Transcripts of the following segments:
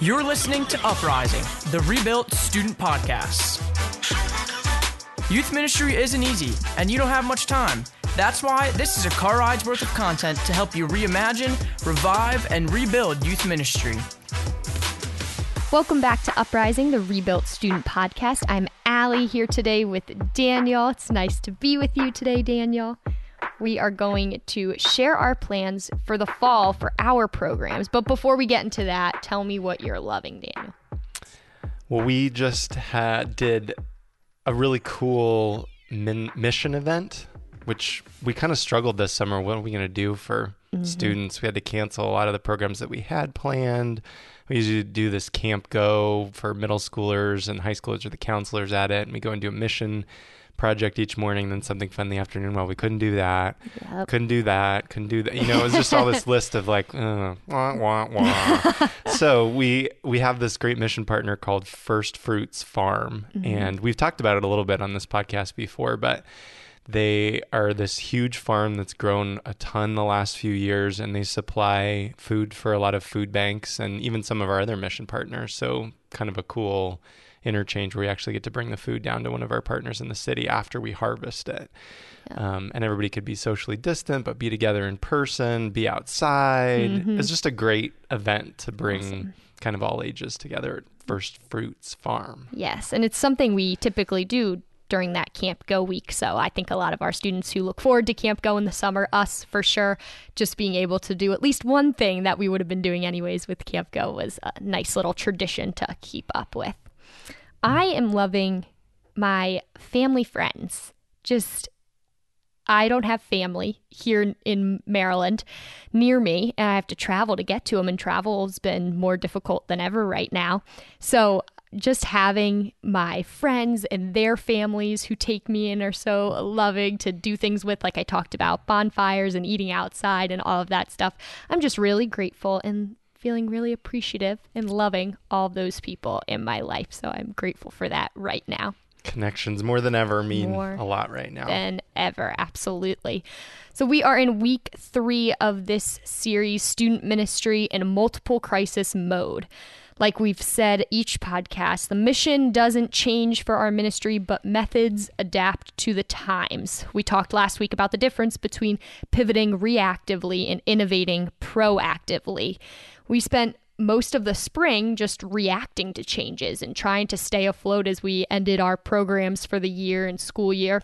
You're listening to Uprising, the Rebuilt Student Podcast. Youth ministry isn't easy, and you don't have much time. That's why this is a car ride's worth of content to help you reimagine, revive, and rebuild youth ministry. Welcome back to Uprising, the Rebuilt Student Podcast. I'm Allie here today with Daniel. It's nice to be with you today, Daniel we are going to share our plans for the fall for our programs. But before we get into that, tell me what you're loving, Daniel. Well, we just had did a really cool min- mission event, which we kind of struggled this summer. What are we going to do for mm-hmm. students? We had to cancel a lot of the programs that we had planned. We usually do this camp go for middle schoolers and high schoolers are the counselors at it, and we go and do a mission project each morning, then something fun in the afternoon. Well, we couldn't do that. Yep. Couldn't do that. Couldn't do that. You know, it was just all this list of like, uh, wah, wah, wah. so we we have this great mission partner called First Fruits Farm, mm-hmm. and we've talked about it a little bit on this podcast before, but. They are this huge farm that's grown a ton the last few years, and they supply food for a lot of food banks and even some of our other mission partners. So, kind of a cool interchange where we actually get to bring the food down to one of our partners in the city after we harvest it. Yeah. Um, and everybody could be socially distant, but be together in person, be outside. Mm-hmm. It's just a great event to bring awesome. kind of all ages together at First Fruits Farm. Yes. And it's something we typically do during that Camp Go week. So I think a lot of our students who look forward to Camp Go in the summer, us for sure, just being able to do at least one thing that we would have been doing anyways with Camp Go was a nice little tradition to keep up with. I am loving my family friends. Just, I don't have family here in Maryland near me, and I have to travel to get to them, and travel's been more difficult than ever right now. So, just having my friends and their families who take me in are so loving to do things with, like I talked about, bonfires and eating outside and all of that stuff. I'm just really grateful and feeling really appreciative and loving all those people in my life. So I'm grateful for that right now. Connections more than ever mean more a lot right now. Than ever, absolutely. So we are in week three of this series, Student Ministry in Multiple Crisis Mode. Like we've said each podcast, the mission doesn't change for our ministry, but methods adapt to the times. We talked last week about the difference between pivoting reactively and innovating proactively. We spent most of the spring just reacting to changes and trying to stay afloat as we ended our programs for the year and school year.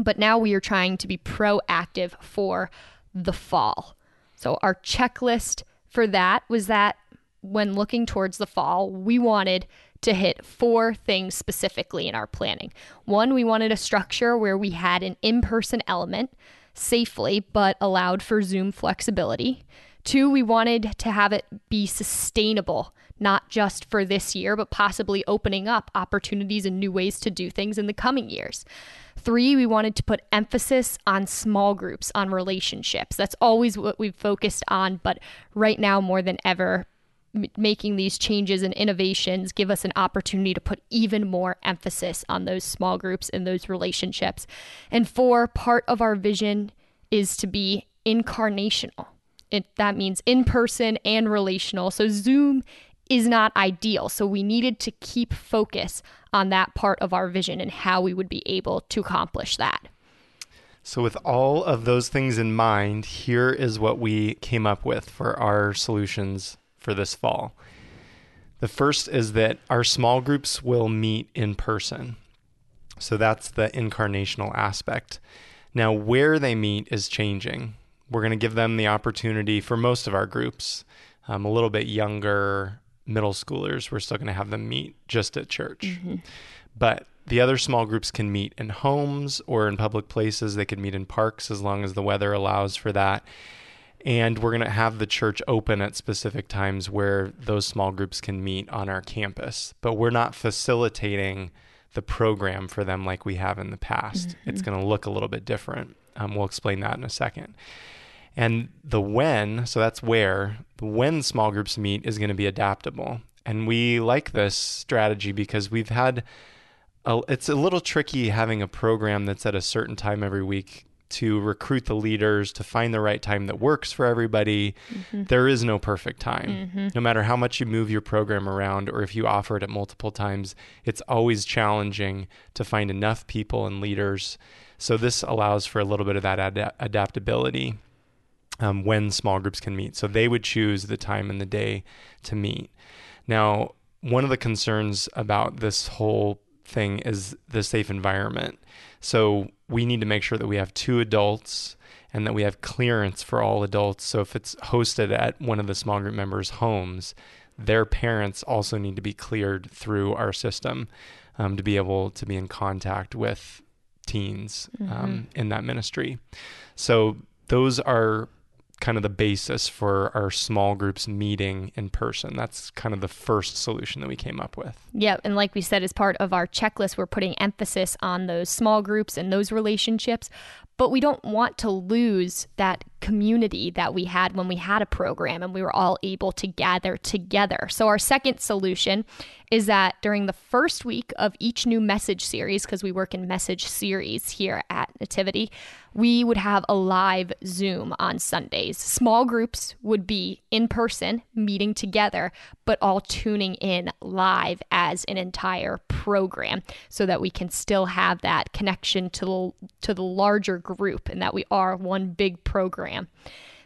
But now we are trying to be proactive for the fall. So, our checklist for that was that when looking towards the fall, we wanted to hit four things specifically in our planning. One, we wanted a structure where we had an in person element safely, but allowed for Zoom flexibility. Two, we wanted to have it be sustainable, not just for this year, but possibly opening up opportunities and new ways to do things in the coming years. Three, we wanted to put emphasis on small groups, on relationships. That's always what we've focused on, but right now, more than ever, making these changes and innovations give us an opportunity to put even more emphasis on those small groups and those relationships. And four, part of our vision is to be incarnational it, that means in person and relational. So Zoom is not ideal. So we needed to keep focus on that part of our vision and how we would be able to accomplish that. So, with all of those things in mind, here is what we came up with for our solutions for this fall. The first is that our small groups will meet in person. So, that's the incarnational aspect. Now, where they meet is changing we're going to give them the opportunity for most of our groups, um, a little bit younger middle schoolers, we're still going to have them meet just at church. Mm-hmm. But the other small groups can meet in homes or in public places. They can meet in parks as long as the weather allows for that. And we're going to have the church open at specific times where those small groups can meet on our campus. But we're not facilitating the program for them like we have in the past. Mm-hmm. It's going to look a little bit different. Um, we'll explain that in a second. And the when, so that's where, the when small groups meet is going to be adaptable. And we like this strategy because we've had, a, it's a little tricky having a program that's at a certain time every week to recruit the leaders, to find the right time that works for everybody. Mm-hmm. There is no perfect time. No matter how much you move your program around or if you offer it at multiple times, it's always challenging to find enough people and leaders. So this allows for a little bit of that ad- adaptability um, when small groups can meet. So they would choose the time in the day to meet. Now, one of the concerns about this whole thing is the safe environment. So we need to make sure that we have two adults and that we have clearance for all adults. So if it's hosted at one of the small group members' homes, their parents also need to be cleared through our system um, to be able to be in contact with teens um, in that ministry. So those are kind of the basis for our small groups meeting in person. That's kind of the first solution that we came up with. Yeah, and like we said, as part of our checklist, we're putting emphasis on those small groups and those relationships. But we don't want to lose that community that we had when we had a program and we were all able to gather together. So, our second solution is that during the first week of each new message series, because we work in message series here at Nativity, we would have a live Zoom on Sundays. Small groups would be in person, meeting together, but all tuning in live as an entire program so that we can still have that connection to the, to the larger group and that we are one big program.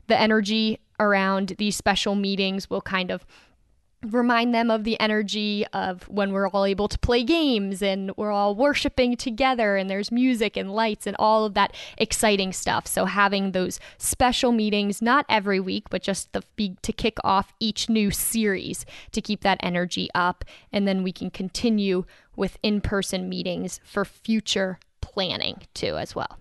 The energy around these special meetings will kind of remind them of the energy of when we're all able to play games and we're all worshiping together and there's music and lights and all of that exciting stuff. So having those special meetings not every week but just the to kick off each new series to keep that energy up and then we can continue with in-person meetings for future planning too as well.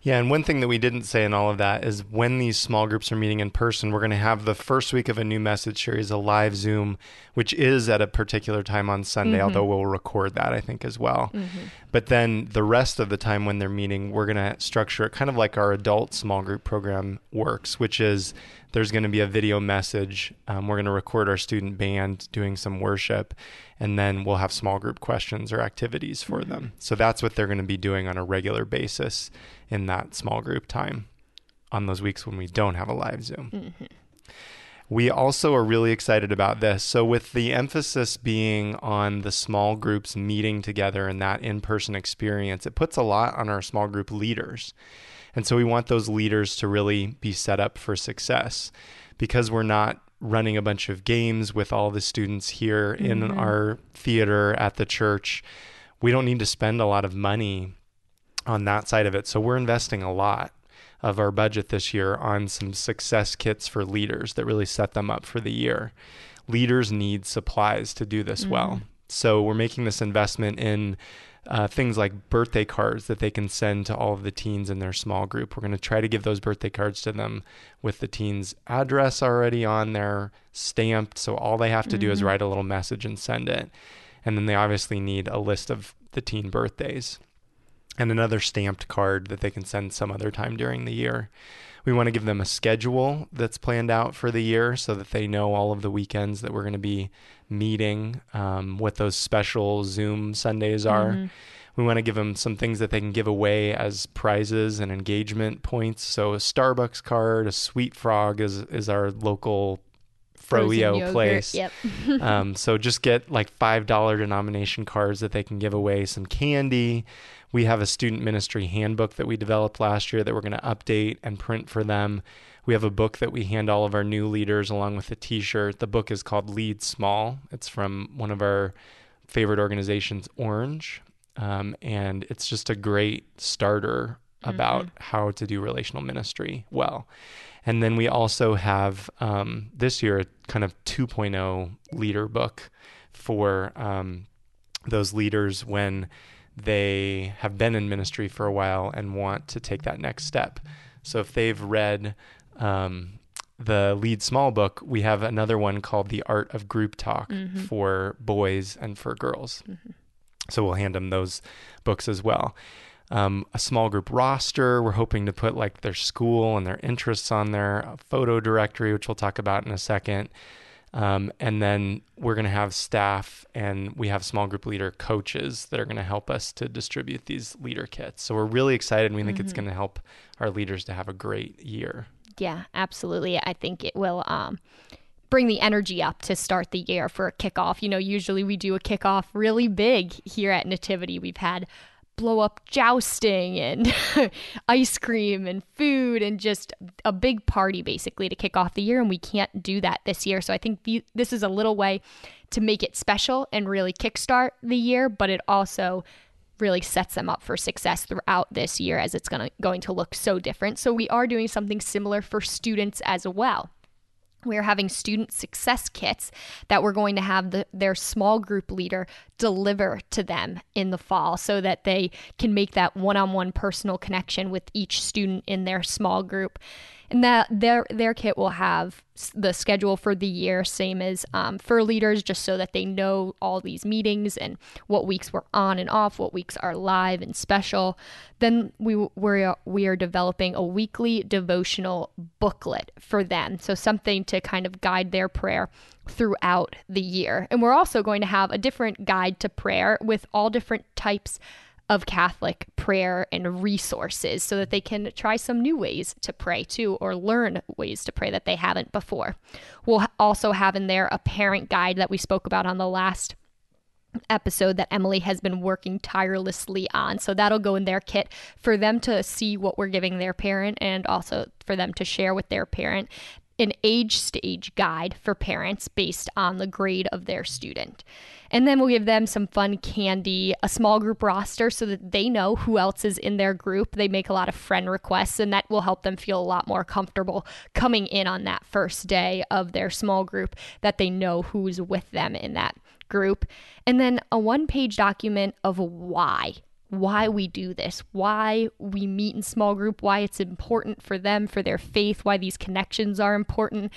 Yeah, and one thing that we didn't say in all of that is when these small groups are meeting in person, we're going to have the first week of a new message series, a live Zoom, which is at a particular time on Sunday, mm-hmm. although we'll record that, I think, as well. Mm-hmm. But then the rest of the time when they're meeting, we're going to structure it kind of like our adult small group program works, which is there's going to be a video message. Um, we're going to record our student band doing some worship, and then we'll have small group questions or activities for them. So that's what they're going to be doing on a regular basis in that small group time on those weeks when we don't have a live Zoom. We also are really excited about this. So, with the emphasis being on the small groups meeting together and that in person experience, it puts a lot on our small group leaders. And so, we want those leaders to really be set up for success because we're not running a bunch of games with all the students here in mm-hmm. our theater at the church. We don't need to spend a lot of money on that side of it. So, we're investing a lot of our budget this year on some success kits for leaders that really set them up for the year. Leaders need supplies to do this well. So we're making this investment in uh, things like birthday cards that they can send to all of the teens in their small group. We're going to try to give those birthday cards to them with the teens' address already on there, stamped. So all they have to do is write a little message and send it. And then they obviously need a list of the teen birthdays and another stamped card that they can send some other time during the year. We want to give them a schedule that's planned out for the year so that they know all of the weekends that we're going to be meeting, um, what those special Zoom Sundays are. We want to give them some things that they can give away as prizes and engagement points. So a Starbucks card, a Sweet Frog is is our local froyo place. Yep. um, so just get like five dollar denomination cards that they can give away, some candy. We have a student ministry handbook that we developed last year that we're going to update and print for them. We have a book that we hand all of our new leaders along with a T-shirt. The book is called Lead Small. It's from one of our favorite organizations, Orange, um, and it's just a great starter about how to do relational ministry well. And then we also have um, this year a kind of 2.0 leader book for um, those leaders when they have been in ministry for a while and want to take that next step. So if they've read um, the lead small book, we have another one called The Art of Group Talk for boys and for girls. So we'll hand them those books as well. Um, a small group roster. We're hoping to put like their school and their interests on there, a photo directory, which we'll talk about in a second. Um, and then we're going to have staff and we have small group leader coaches that are going to help us to distribute these leader kits. So we're really excited and we think it's going to help our leaders to have a great year. Yeah, absolutely. I think it will um, bring the energy up to start the year for a kickoff. You know, usually we do a kickoff really big here at Nativity. We've had blow up jousting and ice cream and food and just a big party basically to kick off the year and we can't do that this year. So i think this is a little way to make it special and really kickstart the year but it also really sets them up for success throughout this year as it's gonna, going to look so different. So we are doing something similar for students as well we're having student success kits that we're going to have the, their small group leader deliver to them in the fall so that they can make that one on one personal connection with each student in their small group and that their their kit will have the schedule for the year same as um, for leaders just so that they know all these meetings and what weeks we're on and off what weeks are live and special. Then we we we are developing a weekly devotional booklet for them. So something to kind of guide their prayer throughout the year. And we're also going to have a different guide to prayer with all different types of Catholic prayer and resources so that they can try some new ways to pray too or learn ways to pray that they haven't before. We'll also have in there a parent guide that we spoke about on the last episode that Emily has been working tirelessly on. So that'll go in their kit for them to see what we're giving their parent and also for them to share with their parent an age stage guide for parents based on the grade of their student. And then we'll give them some fun candy, a small group roster so that they know who else is in their group. They make a lot of friend requests, and that will help them feel a lot more comfortable coming in on that first day of their small group, that they know who's with them in that group. And then a one page document of why why we do this, why we meet in small group, why it's important for them, for their faith, why these connections are important,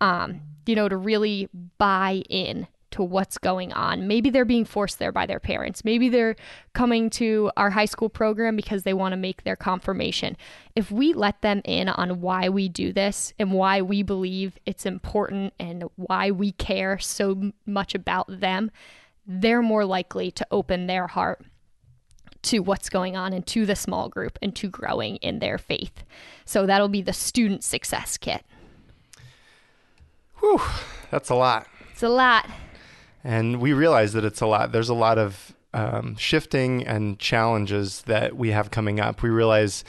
um, you know, to really buy in to what's going on. Maybe they're being forced there by their parents. Maybe they're coming to our high school program because they want to make their confirmation. If we let them in on why we do this and why we believe it's important and why we care so much about them, they're more likely to open their heart to what's going on and to the small group and to growing in their faith. So that'll be the student success kit. Whew, that's a lot. It's a lot. And we realize that it's a lot. There's a lot of um, shifting and challenges that we have coming up. We realize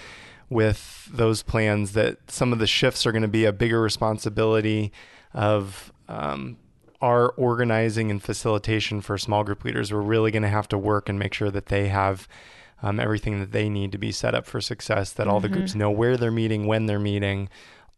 with those plans that some of the shifts are going to be a bigger responsibility of um, our organizing and facilitation for small group leaders, we're really going to have to work and make sure that they have um, everything that they need to be set up for success, that all mm-hmm. the groups know where they're meeting, when they're meeting,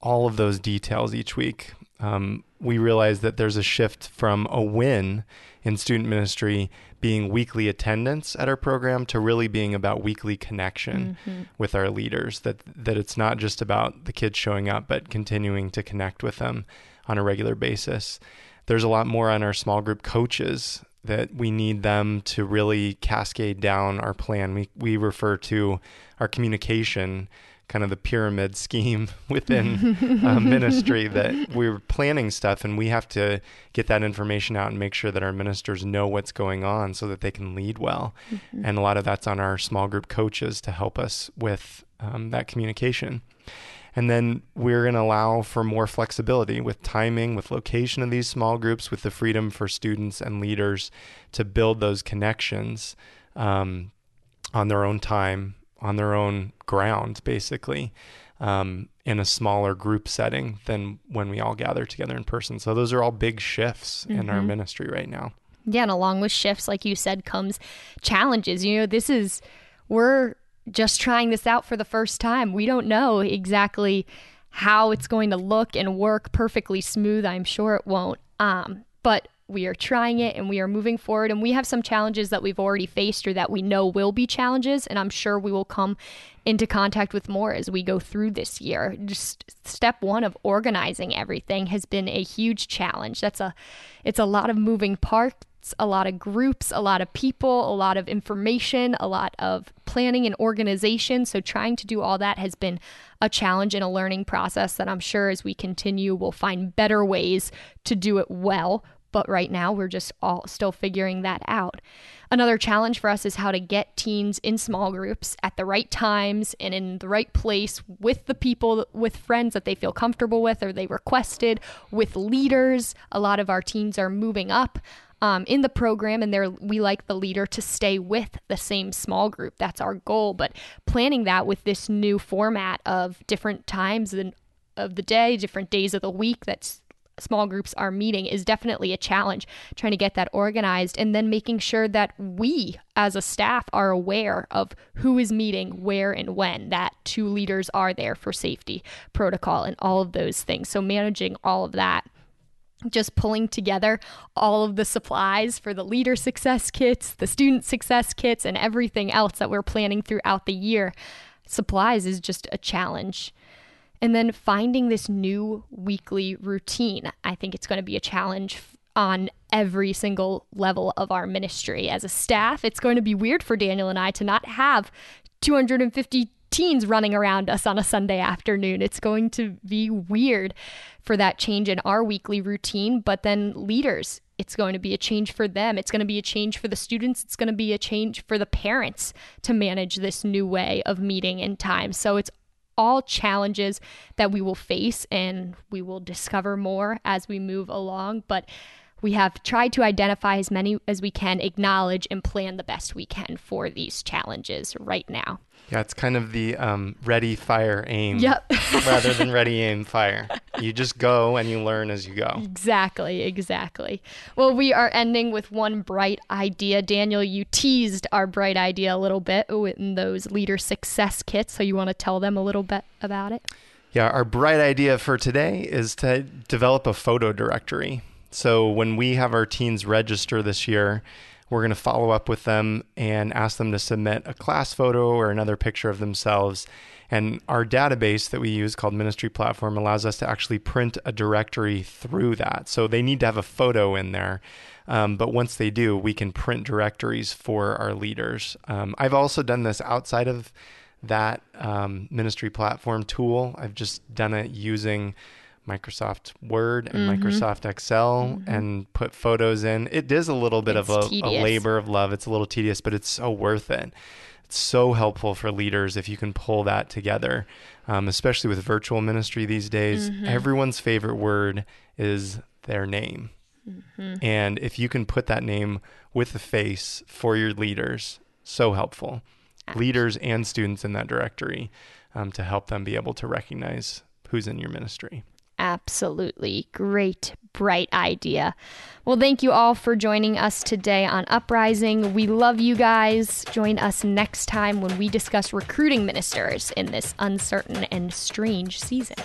all of those details each week. Um, we realize that there's a shift from a win in student ministry being weekly attendance at our program to really being about weekly connection mm-hmm. with our leaders that that it's not just about the kids showing up but continuing to connect with them on a regular basis there's a lot more on our small group coaches that we need them to really cascade down our plan. We we refer to our communication kind of the pyramid scheme within uh, ministry that we're planning stuff and we have to get that information out and make sure that our ministers know what's going on so that they can lead well. Mm-hmm. And a lot of that's on our small group coaches to help us with um, that communication. And then we're going to allow for more flexibility with timing, with location of these small groups, with the freedom for students and leaders to build those connections um, on their own time, on their own ground, basically, um, in a smaller group setting than when we all gather together in person. So those are all big shifts mm-hmm. in our mm-hmm. ministry right now. Yeah, and along with shifts, like you said, comes challenges. You know, this is we're just trying this out for the first time. We don't know exactly how it's going to look and work perfectly smooth. I'm sure it won't. Um, but we are trying it and we are moving forward and we have some challenges that we've already faced or that we know will be challenges and i'm sure we will come into contact with more as we go through this year just step one of organizing everything has been a huge challenge that's a it's a lot of moving part It's a lot of groups, a lot of people, a lot of information, a lot of planning and organization. So, trying to do all that has been a challenge and a learning process that I'm sure as we continue, we'll find better ways to do it well. But right now, we're just all still figuring that out. Another challenge for us is how to get teens in small groups at the right times and in the right place with the people, with friends that they feel comfortable with or they requested, with leaders. A lot of our teens are moving up. Um, in the program, and there we like the leader to stay with the same small group. That's our goal. But planning that with this new format of different times and of the day, different days of the week that's small groups are meeting is definitely a challenge trying to get that organized and then making sure that we as a staff are aware of who is meeting where and when that two leaders are there for safety protocol and all of those things so managing all of that just pulling together all of the supplies for the leader success kits, the student success kits, and everything else that we're planning throughout the year. Supplies is just a challenge. And then finding this new weekly routine. I think it's going to be a challenge on every single level of our ministry. As a staff, it's going to be weird for Daniel and I to not have 250 teens running around us on a Sunday afternoon. It's going to be weird for that change in our weekly routine, but then leaders, it's going to be a change for them. It's going to be a change for the students. It's going to be a change for the parents to manage this new way of meeting in time. So it's all challenges that we will face and we will discover more as we move along. But we have tried to identify as many as we can, acknowledge, and plan the best we can for these challenges right now. Yeah, it's kind of the um, ready, fire, aim yep. rather than ready, aim, fire. You just go and you learn as you go. Exactly, exactly. Well, we are ending with one bright idea. Daniel, you teased our bright idea a little bit in those leader success kits. So you want to tell them a little bit about it? Yeah, our bright idea for today is to develop a photo directory. So when we have our teens register this year, we're going to follow up with them and ask them to submit a class photo or another picture of themselves. And our database that we use called Ministry Platform allows us to actually print a directory through that. So they need to have a photo in there. Um, but once they do, we can print directories for our leaders. Um, I've also done this outside of that um, ministry platform tool. I've just done it using Microsoft Word and mm-hmm. Microsoft Excel mm-hmm. and put photos in. It is a little bit it's of a, a, labor of love. It's a little tedious, but it's so worth it. It's so helpful for leaders if you can pull that together, um, especially with virtual ministry these days. Mm-hmm. Everyone's favorite word is their name. Mm-hmm. And if you can put that name with a face for your leaders, so helpful. Leaders and students in that directory um, to help them be able to recognize who's in your ministry. Absolutely. Great, bright idea. Well, thank you all for joining us today on Uprising. We love you guys. Join us next time when we discuss recruiting ministers in this uncertain and strange season.